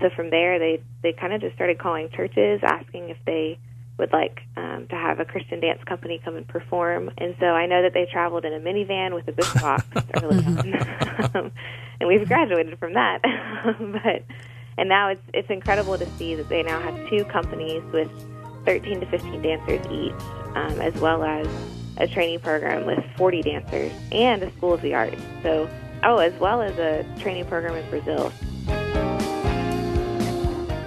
so from there, they they kind of just started calling churches, asking if they would like um, to have a Christian dance company come and perform. And so I know that they traveled in a minivan with a book box early on, um, and we've graduated from that. but and now it's it's incredible to see that they now have two companies with 13 to 15 dancers each, um, as well as a training program with 40 dancers and a school of the arts. So oh, as well as a training program in Brazil.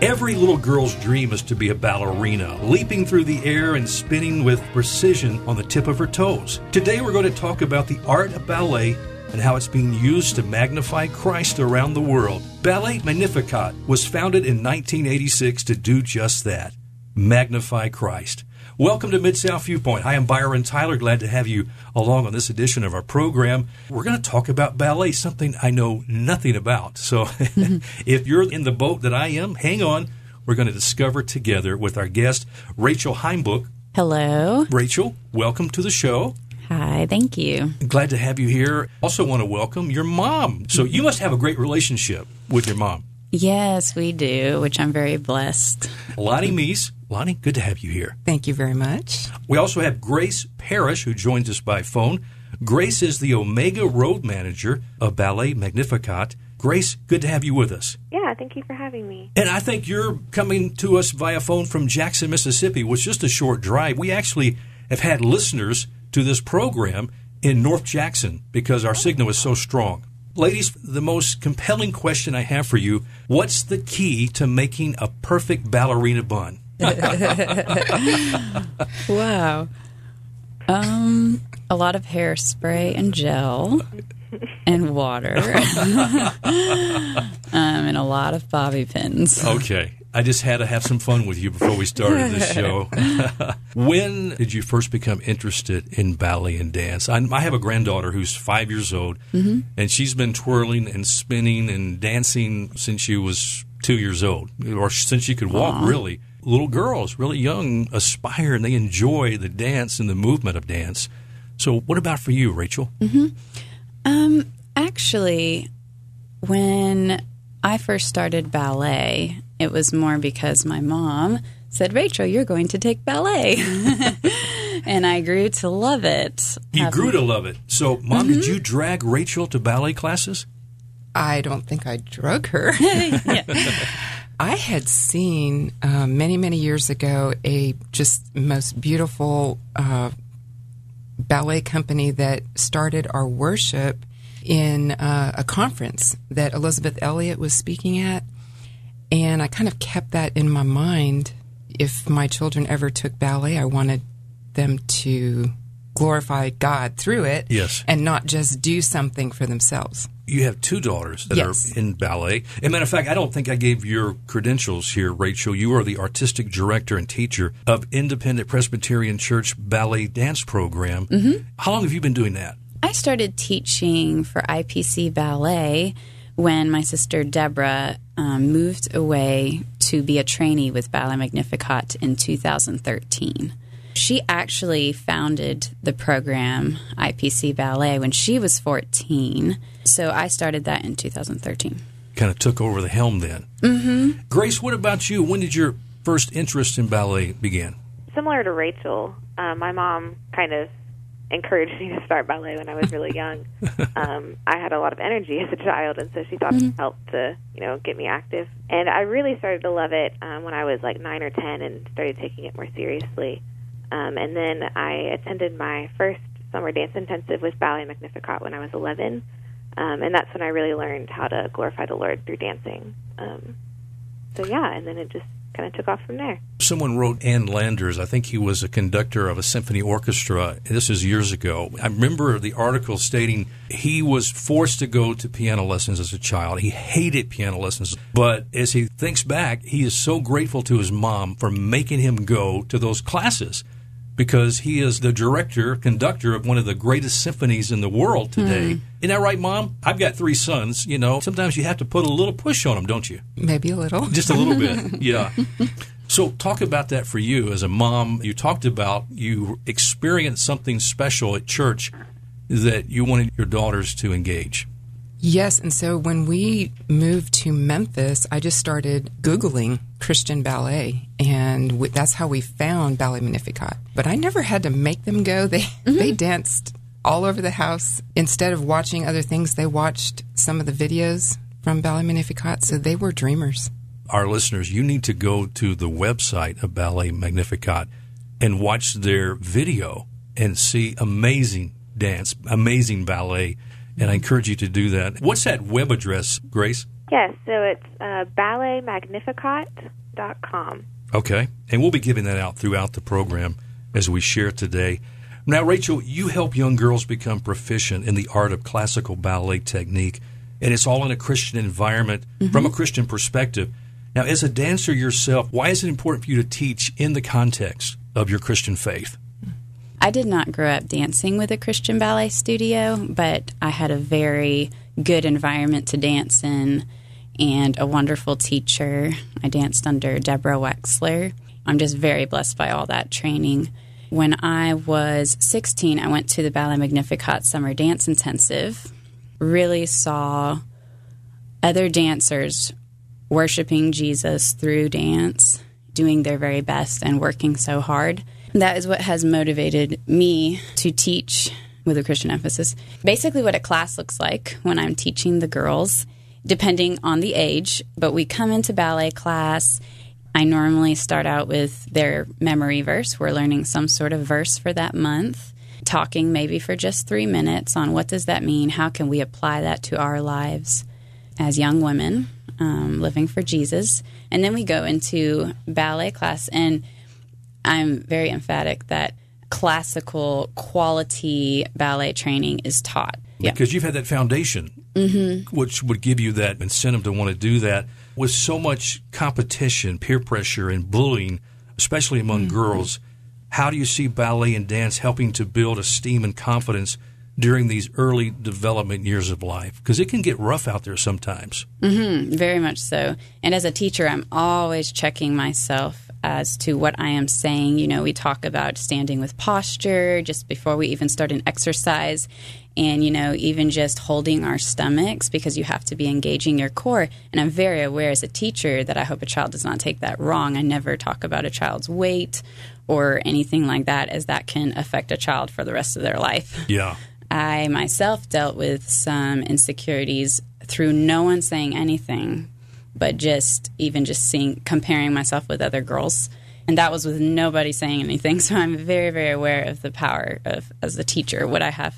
Every little girl's dream is to be a ballerina, leaping through the air and spinning with precision on the tip of her toes. Today we're going to talk about the art of ballet and how it's being used to magnify Christ around the world. Ballet Magnificat was founded in 1986 to do just that magnify Christ. Welcome to Mid South Viewpoint. I am Byron Tyler. Glad to have you along on this edition of our program. We're going to talk about ballet, something I know nothing about. So mm-hmm. if you're in the boat that I am, hang on. We're going to discover together with our guest, Rachel Heimbuch. Hello. Rachel, welcome to the show. Hi, thank you. Glad to have you here. Also, want to welcome your mom. So, you must have a great relationship with your mom. Yes, we do, which I'm very blessed. Lani Meese. Lani, good to have you here. Thank you very much. We also have Grace Parrish, who joins us by phone. Grace is the Omega Road Manager of Ballet Magnificat. Grace, good to have you with us. Yeah, thank you for having me. And I think you're coming to us via phone from Jackson, Mississippi, which is just a short drive. We actually have had listeners to this program in North Jackson because our signal is so strong. Ladies, the most compelling question I have for you what's the key to making a perfect ballerina bun? wow. Um, a lot of hairspray and gel and water, um, and a lot of bobby pins. Okay. I just had to have some fun with you before we started this show. when did you first become interested in ballet and dance? I, I have a granddaughter who's five years old, mm-hmm. and she's been twirling and spinning and dancing since she was two years old, or since she could walk, Aww. really. Little girls, really young, aspire and they enjoy the dance and the movement of dance. So, what about for you, Rachel? Mm-hmm. Um, actually, when I first started ballet, it was more because my mom said, Rachel, you're going to take ballet. and I grew to love it. You grew to love it. So, mom, mm-hmm. did you drag Rachel to ballet classes? I don't think I drug her. I had seen uh, many, many years ago a just most beautiful uh, ballet company that started our worship in uh, a conference that Elisabeth Elliot was speaking at. And I kind of kept that in my mind. If my children ever took ballet, I wanted them to glorify God through it yes. and not just do something for themselves. You have two daughters that yes. are in ballet. As a matter of fact, I don't think I gave your credentials here, Rachel. You are the artistic director and teacher of Independent Presbyterian Church Ballet Dance Program. Mm-hmm. How long have you been doing that? I started teaching for IPC Ballet when my sister Deborah um, moved away to be a trainee with Ballet Magnificat in 2013. She actually founded the program IPC Ballet when she was 14. So I started that in 2013. Kind of took over the helm then. Mm-hmm. Grace, what about you? When did your first interest in ballet begin? Similar to Rachel, uh, my mom kind of encouraged me to start ballet when I was really young. um, I had a lot of energy as a child, and so she thought mm-hmm. it helped to, you know, get me active. And I really started to love it um, when I was like nine or ten, and started taking it more seriously. Um, and then I attended my first summer dance intensive with Ballet Magnificat when I was 11, um, and that's when I really learned how to glorify the Lord through dancing. Um, so yeah, and then it just kind of took off from there. Someone wrote Ann Landers. I think he was a conductor of a symphony orchestra. This is years ago. I remember the article stating he was forced to go to piano lessons as a child. He hated piano lessons. But as he thinks back, he is so grateful to his mom for making him go to those classes because he is the director, conductor of one of the greatest symphonies in the world today. Mm. Isn't that right, Mom? I've got three sons. You know, sometimes you have to put a little push on them, don't you? Maybe a little. Just a little bit, yeah. So, talk about that for you as a mom. You talked about you experienced something special at church that you wanted your daughters to engage. Yes, and so when we moved to Memphis, I just started Googling Christian ballet, and w- that's how we found Ballet Magnificat. But I never had to make them go. They mm-hmm. they danced all over the house. Instead of watching other things, they watched some of the videos from Ballet Magnificat, so they were dreamers. Our listeners, you need to go to the website of Ballet Magnificat and watch their video and see amazing dance, amazing ballet and I encourage you to do that. What's that web address, Grace? Yes, so it's uh, balletmagnificat.com. Okay, and we'll be giving that out throughout the program as we share today. Now, Rachel, you help young girls become proficient in the art of classical ballet technique, and it's all in a Christian environment mm-hmm. from a Christian perspective. Now, as a dancer yourself, why is it important for you to teach in the context of your Christian faith? I did not grow up dancing with a Christian ballet studio, but I had a very good environment to dance in and a wonderful teacher. I danced under Deborah Wexler. I'm just very blessed by all that training. When I was 16, I went to the Ballet Magnificat Summer Dance Intensive, really saw other dancers worshiping Jesus through dance, doing their very best and working so hard. That is what has motivated me to teach with a Christian emphasis. Basically, what a class looks like when I'm teaching the girls, depending on the age. But we come into ballet class. I normally start out with their memory verse. We're learning some sort of verse for that month, talking maybe for just three minutes on what does that mean? How can we apply that to our lives as young women um, living for Jesus? And then we go into ballet class. And I'm very emphatic that classical quality ballet training is taught. Because you've had that foundation, mm-hmm. which would give you that incentive to want to do that. With so much competition, peer pressure, and bullying, especially among mm-hmm. girls, how do you see ballet and dance helping to build esteem and confidence during these early development years of life? Because it can get rough out there sometimes. Mm-hmm, very much so. And as a teacher, I'm always checking myself as to what I am saying. You know, we talk about standing with posture just before we even start an exercise. And, you know, even just holding our stomachs because you have to be engaging your core. And I'm very aware as a teacher that I hope a child does not take that wrong. I never talk about a child's weight or anything like that, as that can affect a child for the rest of their life. Yeah. I myself dealt with some insecurities through no one saying anything but just even just seeing comparing myself with other girls. And that was with nobody saying anything. So i'm very very aware of the power of as a teacher what i have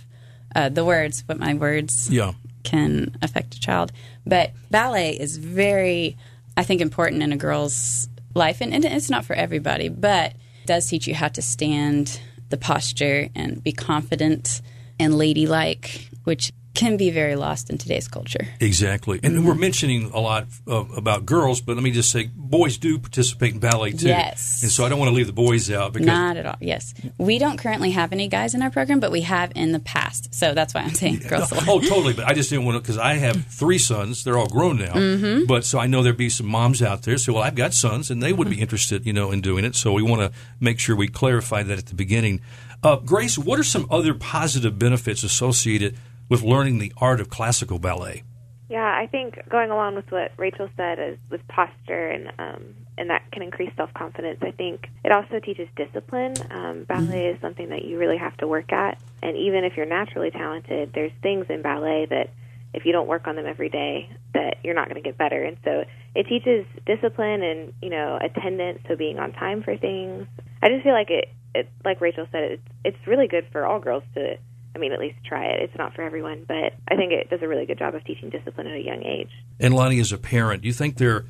uh, the words what my words yeah. can affect a child. But ballet is very i think important in a girl's life. And, and it's not for everybody but it does teach you how to stand the posture and be confident and ladylike which can be very lost in today's culture. Exactly. And mm-hmm. we're mentioning a lot about girls, but let me just say boys do participate in ballet too. Yes. And so I don't want to leave the boys out because Not at all. Yes. We don't currently have any guys in our program, but we have in the past. So that's why I'm saying girls. No, oh, totally, but I just didn't want to cuz I have 3 sons. They're all grown now. Mm-hmm. But so I know there'd be some moms out there. So well, I've got sons and they would be interested, you know, in doing it. So we want to make sure we clarify that at the beginning. Uh, Grace, what are some other positive benefits associated with learning the art of classical ballet? Yeah, I think going along with what Rachel said is with posture and um, and that can increase self confidence. I think it also teaches discipline. Um, ballet mm-hmm. is something that you really have to work at, and even if you're naturally talented, there's things in ballet that if you don't work on them every day, that you're not going to get better. And so it teaches discipline and you know attendance, so being on time for things. I just feel like it, it like Rachel said, it's it's really good for all girls to I mean, at least try it. It's not for everyone, but I think it does a really good job of teaching discipline at a young age. And Lani, as a parent, do you think there are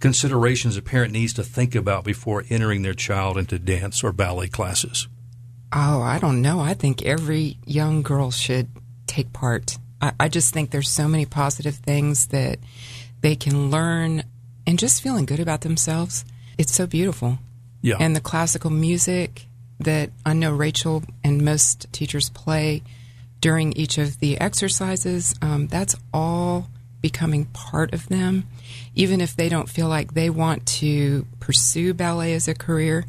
considerations a parent needs to think about before entering their child into dance or ballet classes? Oh, I don't know. I think every young girl should take part. I, I just think there's so many positive things that they can learn and just feeling good about themselves. It's so beautiful. Yeah. And the classical music that I know Rachel and most teachers play during each of the exercises, um, that's all becoming part of them. Even if they don't feel like they want to pursue ballet as a career,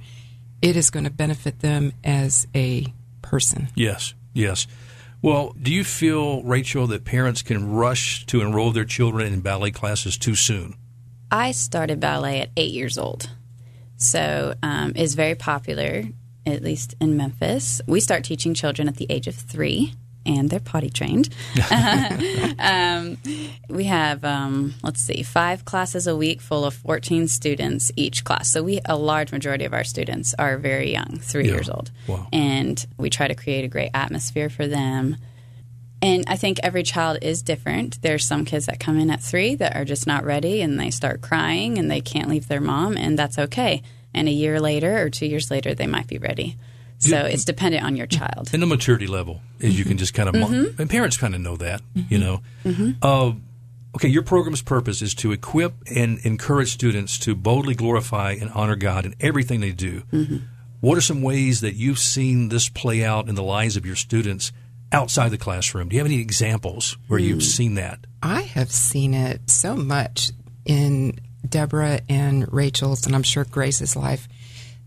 it is going to benefit them as a person. Yes, yes. Well, do you feel, Rachel, that parents can rush to enroll their children in ballet classes too soon? I started ballet at eight years old. So um, it's very popular, at least in Memphis. We start teaching children at the age of three and they're potty trained. um, we have, um, let's see, five classes a week full of 14 students each class. So we, a large majority of our students are very young, three Yeah. years old. Wow. And we try to create a great atmosphere for them. And I think every child is different. There's some kids that come in at three that are just not ready and they start crying and they can't leave their mom, and that's okay. And a year later or two years later, they might be ready. So Yeah. it's dependent on your child. And the maturity level is you can just kind of, Mm-hmm. and parents kind of know that, you know. Uh, okay, your program's purpose is to equip and encourage students to boldly glorify and honor God in everything they do. Mm-hmm. What are some ways that you've seen this play out in the lives of your students outside the classroom? Do you have any examples where Hmm. you've seen that? I have seen it so much in Deborah and Rachel's, and I'm sure Grace's life,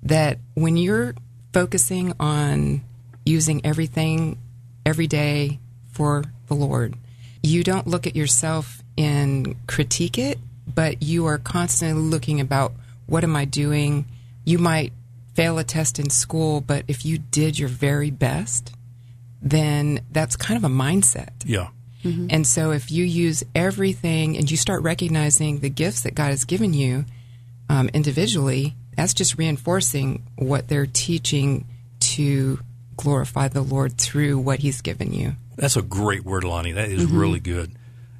that when you're focusing on using everything every day for the Lord, you don't look at yourself and critique it, but you are constantly looking about what am I doing? You might fail a test in school, but if you did your very best, then that's kind of a mindset. Yeah. And so, if you use everything and you start recognizing the gifts that God has given you um, individually, that's just reinforcing what they're teaching to glorify the Lord through what He's given you. That's a great word, Lani. That is really good.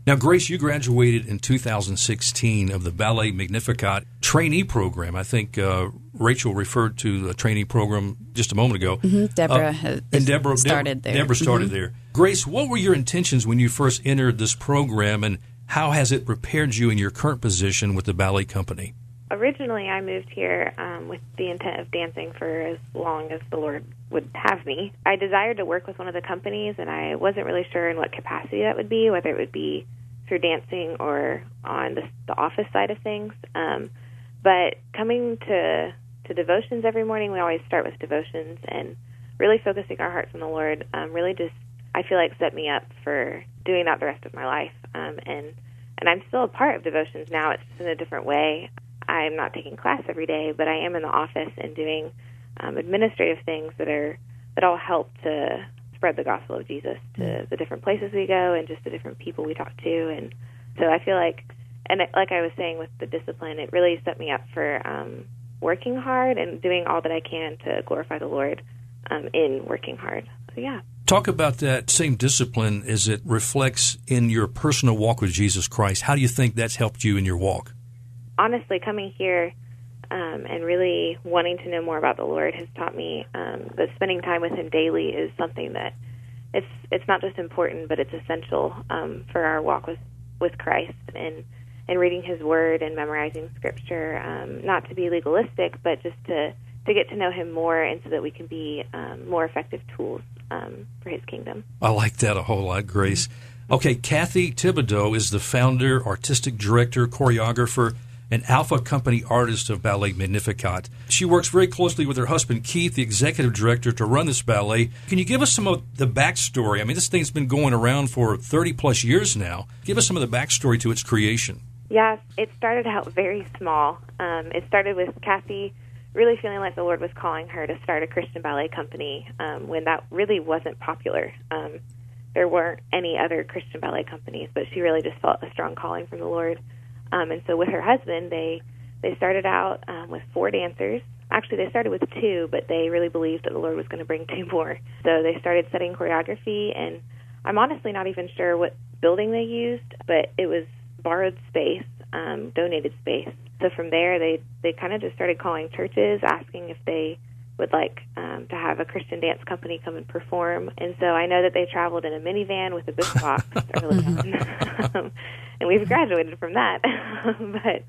Now, Grace, you graduated in 2016 of the Ballet Magnificat trainee program. I think uh, Rachel referred to the trainee program just a moment ago. Deborah Uh, has and Deborah started Deborah, there. Deborah started there. Grace, what were your intentions when you first entered this program, and how has it prepared you in your current position with the ballet company? Originally, I moved here um, with the intent of dancing for as long as the Lord would have me. I desired to work with one of the companies, and I wasn't really sure in what capacity that would be, whether it would be through dancing or on the, the office side of things. Um, but coming to to devotions every morning, we always start with devotions and really focusing our hearts on the Lord. Um, really, just I feel like set me up for doing that the rest of my life. Um, and and I'm still a part of devotions now. It's just in a different way. I'm not taking class every day, but I am in the office and doing um, administrative things that are that all help to spread the gospel of Jesus to the different places we go and just the different people we talk to. And so I feel like, and like I was saying with the discipline, it really set me up for um, working hard and doing all that I can to glorify the Lord um, in working hard. So yeah. Talk about that same discipline as it reflects in your personal walk with Jesus Christ. How do you think that's helped you in your walk? honestly, coming here um, and really wanting to know more about the Lord has taught me um, that spending time with Him daily is something that it's it's not just important, but it's essential um, for our walk with with Christ and and reading His Word and memorizing Scripture. Um, not to be legalistic, but just to to get to know Him more, and so that we can be um, more effective tools um, for His kingdom. I like that a whole lot, Grace. Okay, Kathy Thibodeaux is the founder, artistic director, choreographer, and Alpha Company artist of Ballet Magnificat. She works very closely with her husband, Keith, the executive director, to run this ballet. Can you give us some of the backstory? I mean, this thing's been going around for 30 plus years now. Give us some of the backstory to its creation. Yeah, it started out very small. Um, it started with Kathy really feeling like the Lord was calling her to start a Christian ballet company um, when that really wasn't popular. Um, there weren't any other Christian ballet companies, but she really just felt a strong calling from the Lord. Um, and so with her husband, they they started out um, with four dancers. Actually, they started with two, but they really believed that the Lord was going to bring two more. So they started studying choreography, and I'm honestly not even sure what building they used, but it was borrowed space, um, donated space. So from there, they they kind of just started calling churches, asking if they would like um, to have a Christian dance company come and perform. And so I know that they traveled in a minivan with a book box early on, um, and we've graduated from that. but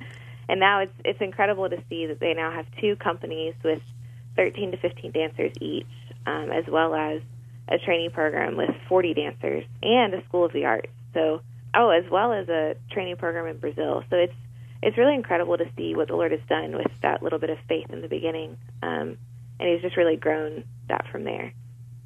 and now it's it's incredible to see that they now have two companies with 13 to 15 dancers each, um, as well as a training program with 40 dancers and a school of the arts. So oh, as well as a training program in Brazil. So it's it's really incredible to see what the Lord has done with that little bit of faith in the beginning, um, and He's just really grown that from there.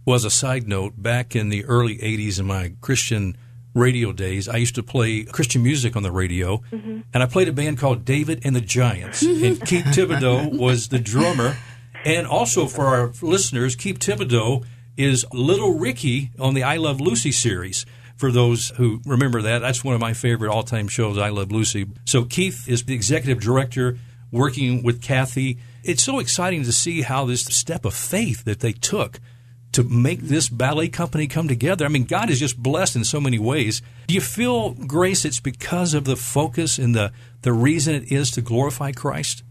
Well, as a side note, back in the early 80s in my Christian radio days, I used to play Christian music on the radio, mm-hmm. and I played a band called David and the Giants. and Keith Thibodeaux was the drummer. And also for our listeners, Keith Thibodeaux is Little Ricky on the I Love Lucy series. For those who remember that, that's one of my favorite all time shows, I Love Lucy. So Keith is the executive director working with Kathy. It's so exciting to see how this step of faith that they took to make this ballet company come together. I mean, God is just blessed in so many ways. Do you feel, Grace, it's because of the focus and the, the reason it is to glorify Christ?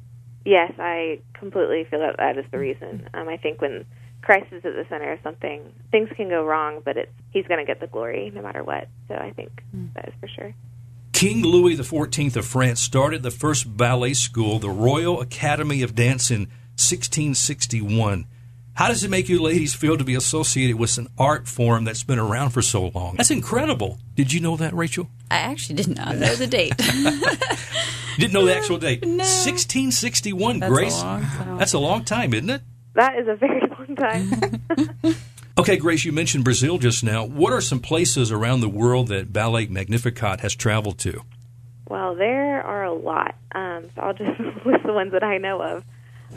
Yes, I completely feel that that is the reason. Um, I think when Christ is at the center of something, things can go wrong, but it's He's going to get the glory no matter what. So I think mm. that is for sure. King Louis XIV of France started the first ballet school, the Royal Academy of Dance, in 1661. How does it make you ladies feel to be associated with an art form that's been around for so long? That's incredible. Did you know that, Rachel? I actually did not know the date. didn't know the actual date. No. 1661, that's Grace. A that's a long time, isn't it? That is a very long time. okay, Grace, you mentioned Brazil just now. What are some places around the world that Ballet Magnificat has traveled to? Well, there are a lot. Um, so I'll just list the ones that I know of.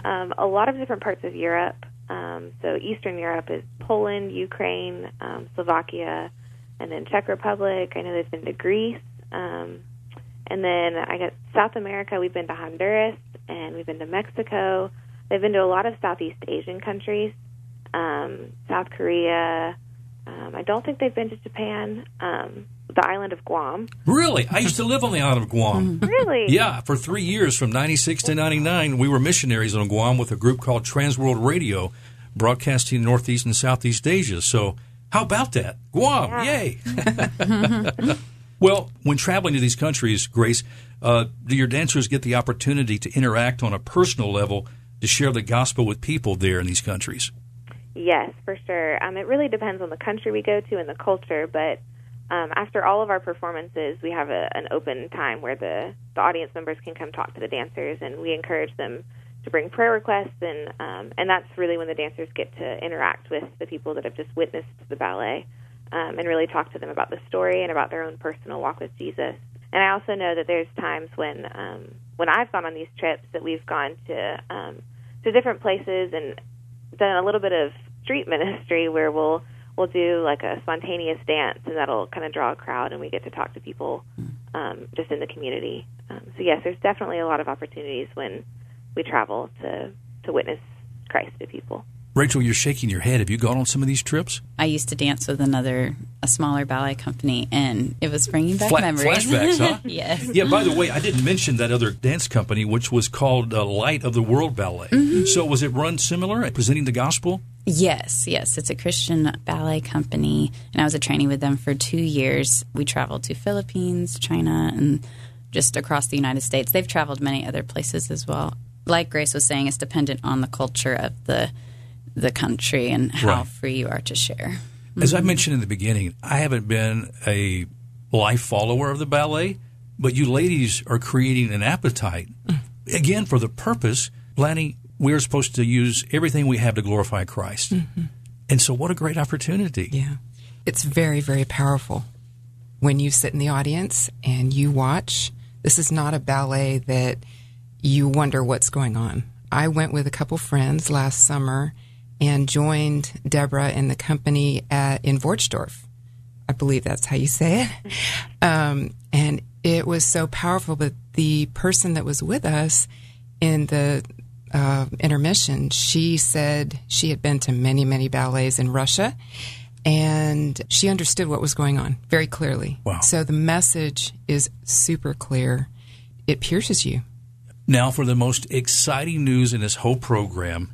Um, a lot of different parts of Europe. Um, so Eastern Europe is Poland, Ukraine, um, Slovakia, and then Czech Republic. I know they've been to Greece. Um, and then I got South America. We've been to Honduras and we've been to Mexico. They've been to a lot of Southeast Asian countries, um, South Korea. Um, I don't think they've been to Japan. Um, the island of Guam. Really? I used to live on the island of Guam. really? Yeah, for three years from 96 to 99, we were missionaries on Guam with a group called Transworld Radio, broadcasting Northeast and Southeast Asia. So, how about that? Guam, yeah. yay! well, when traveling to these countries, Grace, uh, do your dancers get the opportunity to interact on a personal level to share the gospel with people there in these countries? Yes, for sure. Um, it really depends on the country we go to and the culture, but um, after all of our performances, we have a, an open time where the, the audience members can come talk to the dancers, and we encourage them to bring prayer requests, and um, and that's really when the dancers get to interact with the people that have just witnessed the ballet, um, and really talk to them about the story and about their own personal walk with Jesus. And I also know that there's times when um, when I've gone on these trips that we've gone to um, to different places and done a little bit of street ministry where we'll we'll do like a spontaneous dance, and that'll kind of draw a crowd, and we get to talk to people um, just in the community. Um, so yes, there's definitely a lot of opportunities when we travel to to witness Christ to people. Rachel, you're shaking your head. Have you gone on some of these trips? I used to dance with another, a smaller ballet company, and it was bringing back Fla- memories. Flashbacks, huh? yes. Yeah. By the way, I didn't mention that other dance company, which was called uh, Light of the World Ballet. Mm-hmm. So, was it run similar, presenting the gospel? Yes, yes. It's a Christian ballet company, and I was a trainee with them for two years. We traveled to Philippines, China, and just across the United States. They've traveled many other places as well. Like Grace was saying, it's dependent on the culture of the the country and how right. free you are to share. As I mentioned in the beginning, I haven't been a life follower of the ballet, but you ladies are creating an appetite again for the purpose. Lani, we're supposed to use everything we have to glorify Christ. Mm-hmm. And so, what a great opportunity. Yeah. It's very, very powerful when you sit in the audience and you watch. This is not a ballet that you wonder what's going on. I went with a couple friends last summer and joined Deborah in the company at, in Vorchdorf. I believe that's how you say it. Um, and it was so powerful. But the person that was with us in the uh, intermission, she said she had been to many, many ballets in Russia and she understood what was going on very clearly. Wow. So the message is super clear. It pierces you. Now, for the most exciting news in this whole program,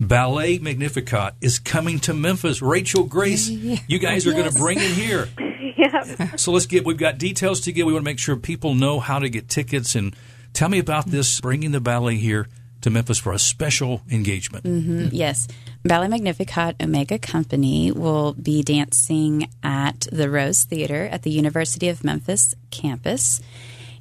Ballet Magnificat is coming to Memphis. Rachel Grace, you guys are yes. going to bring it here. yeah. So let's get, we've got details to get. We want to make sure people know how to get tickets. And tell me about this, bringing the ballet here to Memphis for a special engagement. Mm-hmm. Yes. Ballet Magnificat Omega Company will be dancing at the Rose Theater at the University of Memphis campus.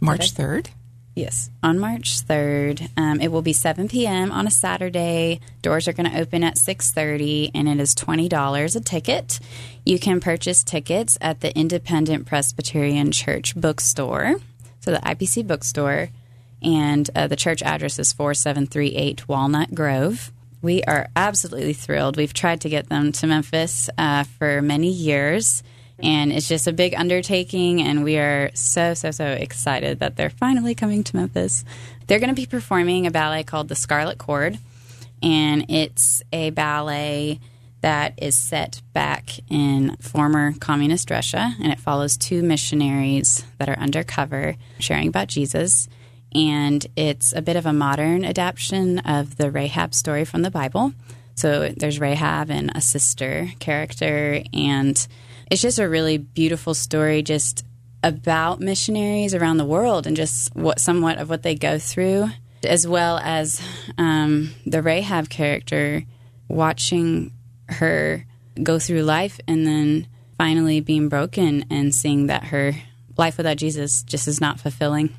March 3rd? Yes, on March 3rd. Um, it will be 7 p.m. on a Saturday. Doors are going to open at 6:30 and it is $20 a ticket. You can purchase tickets at the Independent Presbyterian Church bookstore. So the IPC bookstore and uh, the church address is 4738 Walnut Grove. We are absolutely thrilled. We've tried to get them to Memphis uh, for many years and it's just a big undertaking and we are so so so excited that they're finally coming to memphis. They're going to be performing a ballet called the scarlet cord and it's a ballet that is set back in former communist russia and it follows two missionaries that are undercover sharing about jesus. And it's a bit of a modern adaptation of the rahab story from the bible. So there's rahab and a sister character and it's just a really beautiful story just about missionaries around the world and just what somewhat of what they go through as well as um, the rahab character watching her go through life and then finally being broken and seeing that her life without jesus just is not fulfilling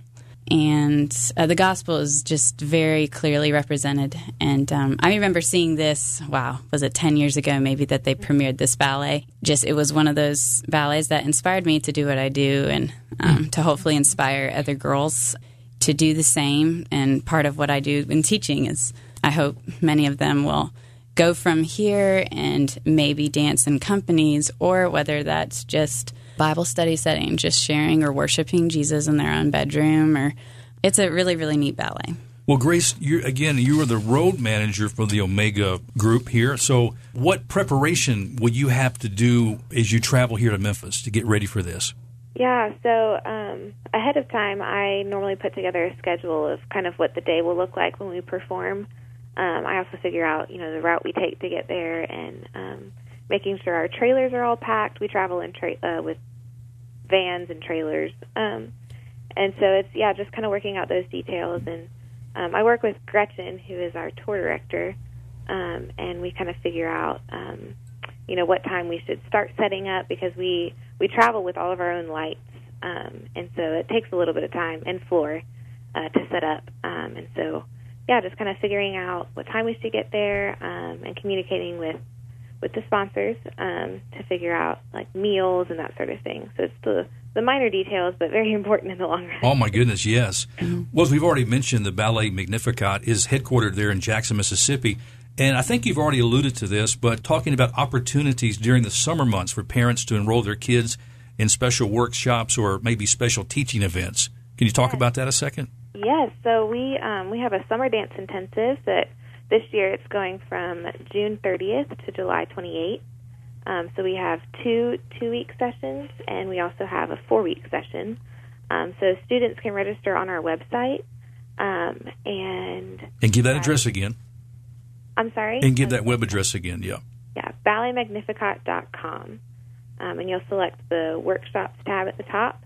and uh, the gospel is just very clearly represented. And um, I remember seeing this. Wow, was it ten years ago? Maybe that they premiered this ballet. Just it was one of those ballets that inspired me to do what I do, and um, to hopefully inspire other girls to do the same. And part of what I do in teaching is I hope many of them will go from here and maybe dance in companies, or whether that's just Bible study setting, just sharing or worshiping Jesus in their own bedroom, or it's a really, really neat ballet. Well, Grace, you, again, you are the road manager for the Omega group here. So, what preparation will you have to do as you travel here to Memphis to get ready for this? Yeah, so um, ahead of time, I normally put together a schedule of kind of what the day will look like when we perform. Um, I also figure out, you know, the route we take to get there and um, making sure our trailers are all packed. We travel in tra- uh, with vans and trailers, um, and so it's yeah, just kind of working out those details. And um, I work with Gretchen, who is our tour director, um, and we kind of figure out, um, you know, what time we should start setting up because we we travel with all of our own lights, um, and so it takes a little bit of time and floor uh, to set up, um, and so yeah, just kind of figuring out what time we should get there um, and communicating with with the sponsors um, to figure out like meals and that sort of thing. So it's the the minor details, but very important in the long run. Oh my goodness, yes. Mm-hmm. Well, as we've already mentioned, the Ballet Magnificat is headquartered there in Jackson, Mississippi. And I think you've already alluded to this, but talking about opportunities during the summer months for parents to enroll their kids in special workshops or maybe special teaching events. Can you talk yes. about that a second? Yes. So we um, we have a summer dance intensive that this year it's going from June 30th to July 28th. Um, so we have two two week sessions, and we also have a four week session. Um, so students can register on our website um, and and give that address again. I'm sorry. And give that web address again. Yeah. Yeah, balletmagnificat.com, um, and you'll select the workshops tab at the top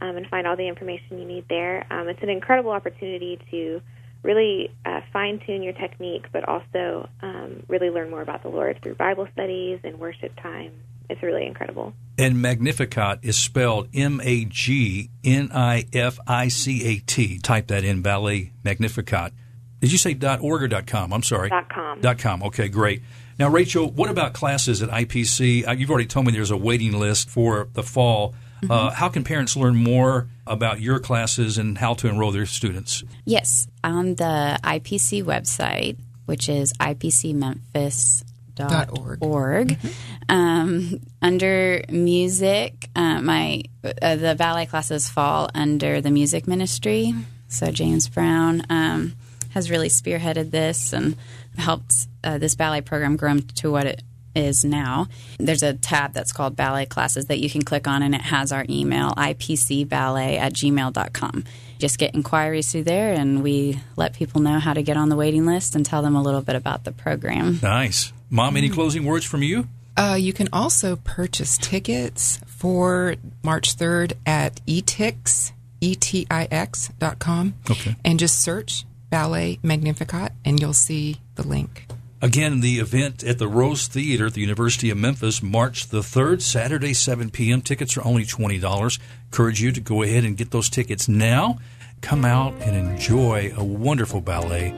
um, and find all the information you need there. Um, it's an incredible opportunity to really uh, fine tune your technique, but also um, really learn more about the Lord through Bible studies and worship time. It's really incredible. And Magnificat is spelled M A G N I F I C A T. Type that in, Ballet Magnificat. Did you say dot .org or dot .com? I'm sorry. Dot .com. Dot .com. Okay, great. Now, Rachel, what about classes at IPC? Uh, you've already told me there's a waiting list for the fall. Mm-hmm. Uh, how can parents learn more about your classes and how to enroll their students? Yes, on the IPC website, which is ipcmemphis.org. Org. Mm-hmm. Um, under music, uh, my uh, the ballet classes fall under the music ministry. So James Brown um, has really spearheaded this and helped uh, this ballet program grow to what it is now. There's a tab that's called ballet classes that you can click on, and it has our email, ipcballet at gmail.com. Just get inquiries through there, and we let people know how to get on the waiting list and tell them a little bit about the program. Nice. Mom, any closing words from you? Uh, you can also purchase tickets for March 3rd at etix, E-T-I-X dot com. Okay. And just search Ballet Magnificat, and you'll see the link. Again, the event at the Rose Theater at the University of Memphis, March the 3rd, Saturday, 7 p.m. Tickets are only $20. Encourage you to go ahead and get those tickets now. come out and enjoy a wonderful ballet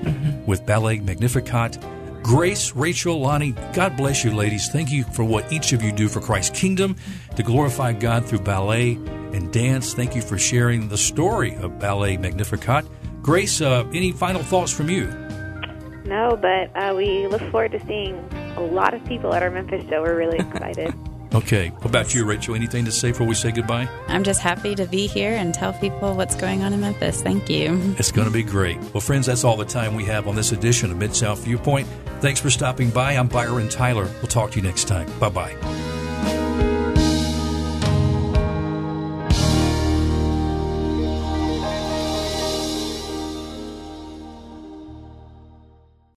with Ballet Magnificat. Grace, Rachel, Lani, God bless you, ladies. Thank you for what each of you do for Christ's kingdom to glorify God through ballet and dance. Thank you for sharing the story of Ballet Magnificat. Grace, uh, any final thoughts from you? No, but uh, we look forward to seeing a lot of people at our Memphis show. We're really excited. okay. What about you, Rachel? Anything to say before we say goodbye? I'm just happy to be here and tell people what's going on in Memphis. Thank you. It's going to be great. Well, friends, that's all the time we have on this edition of Mid South Viewpoint. Thanks for stopping by. I'm Byron Tyler. We'll talk to you next time. Bye bye.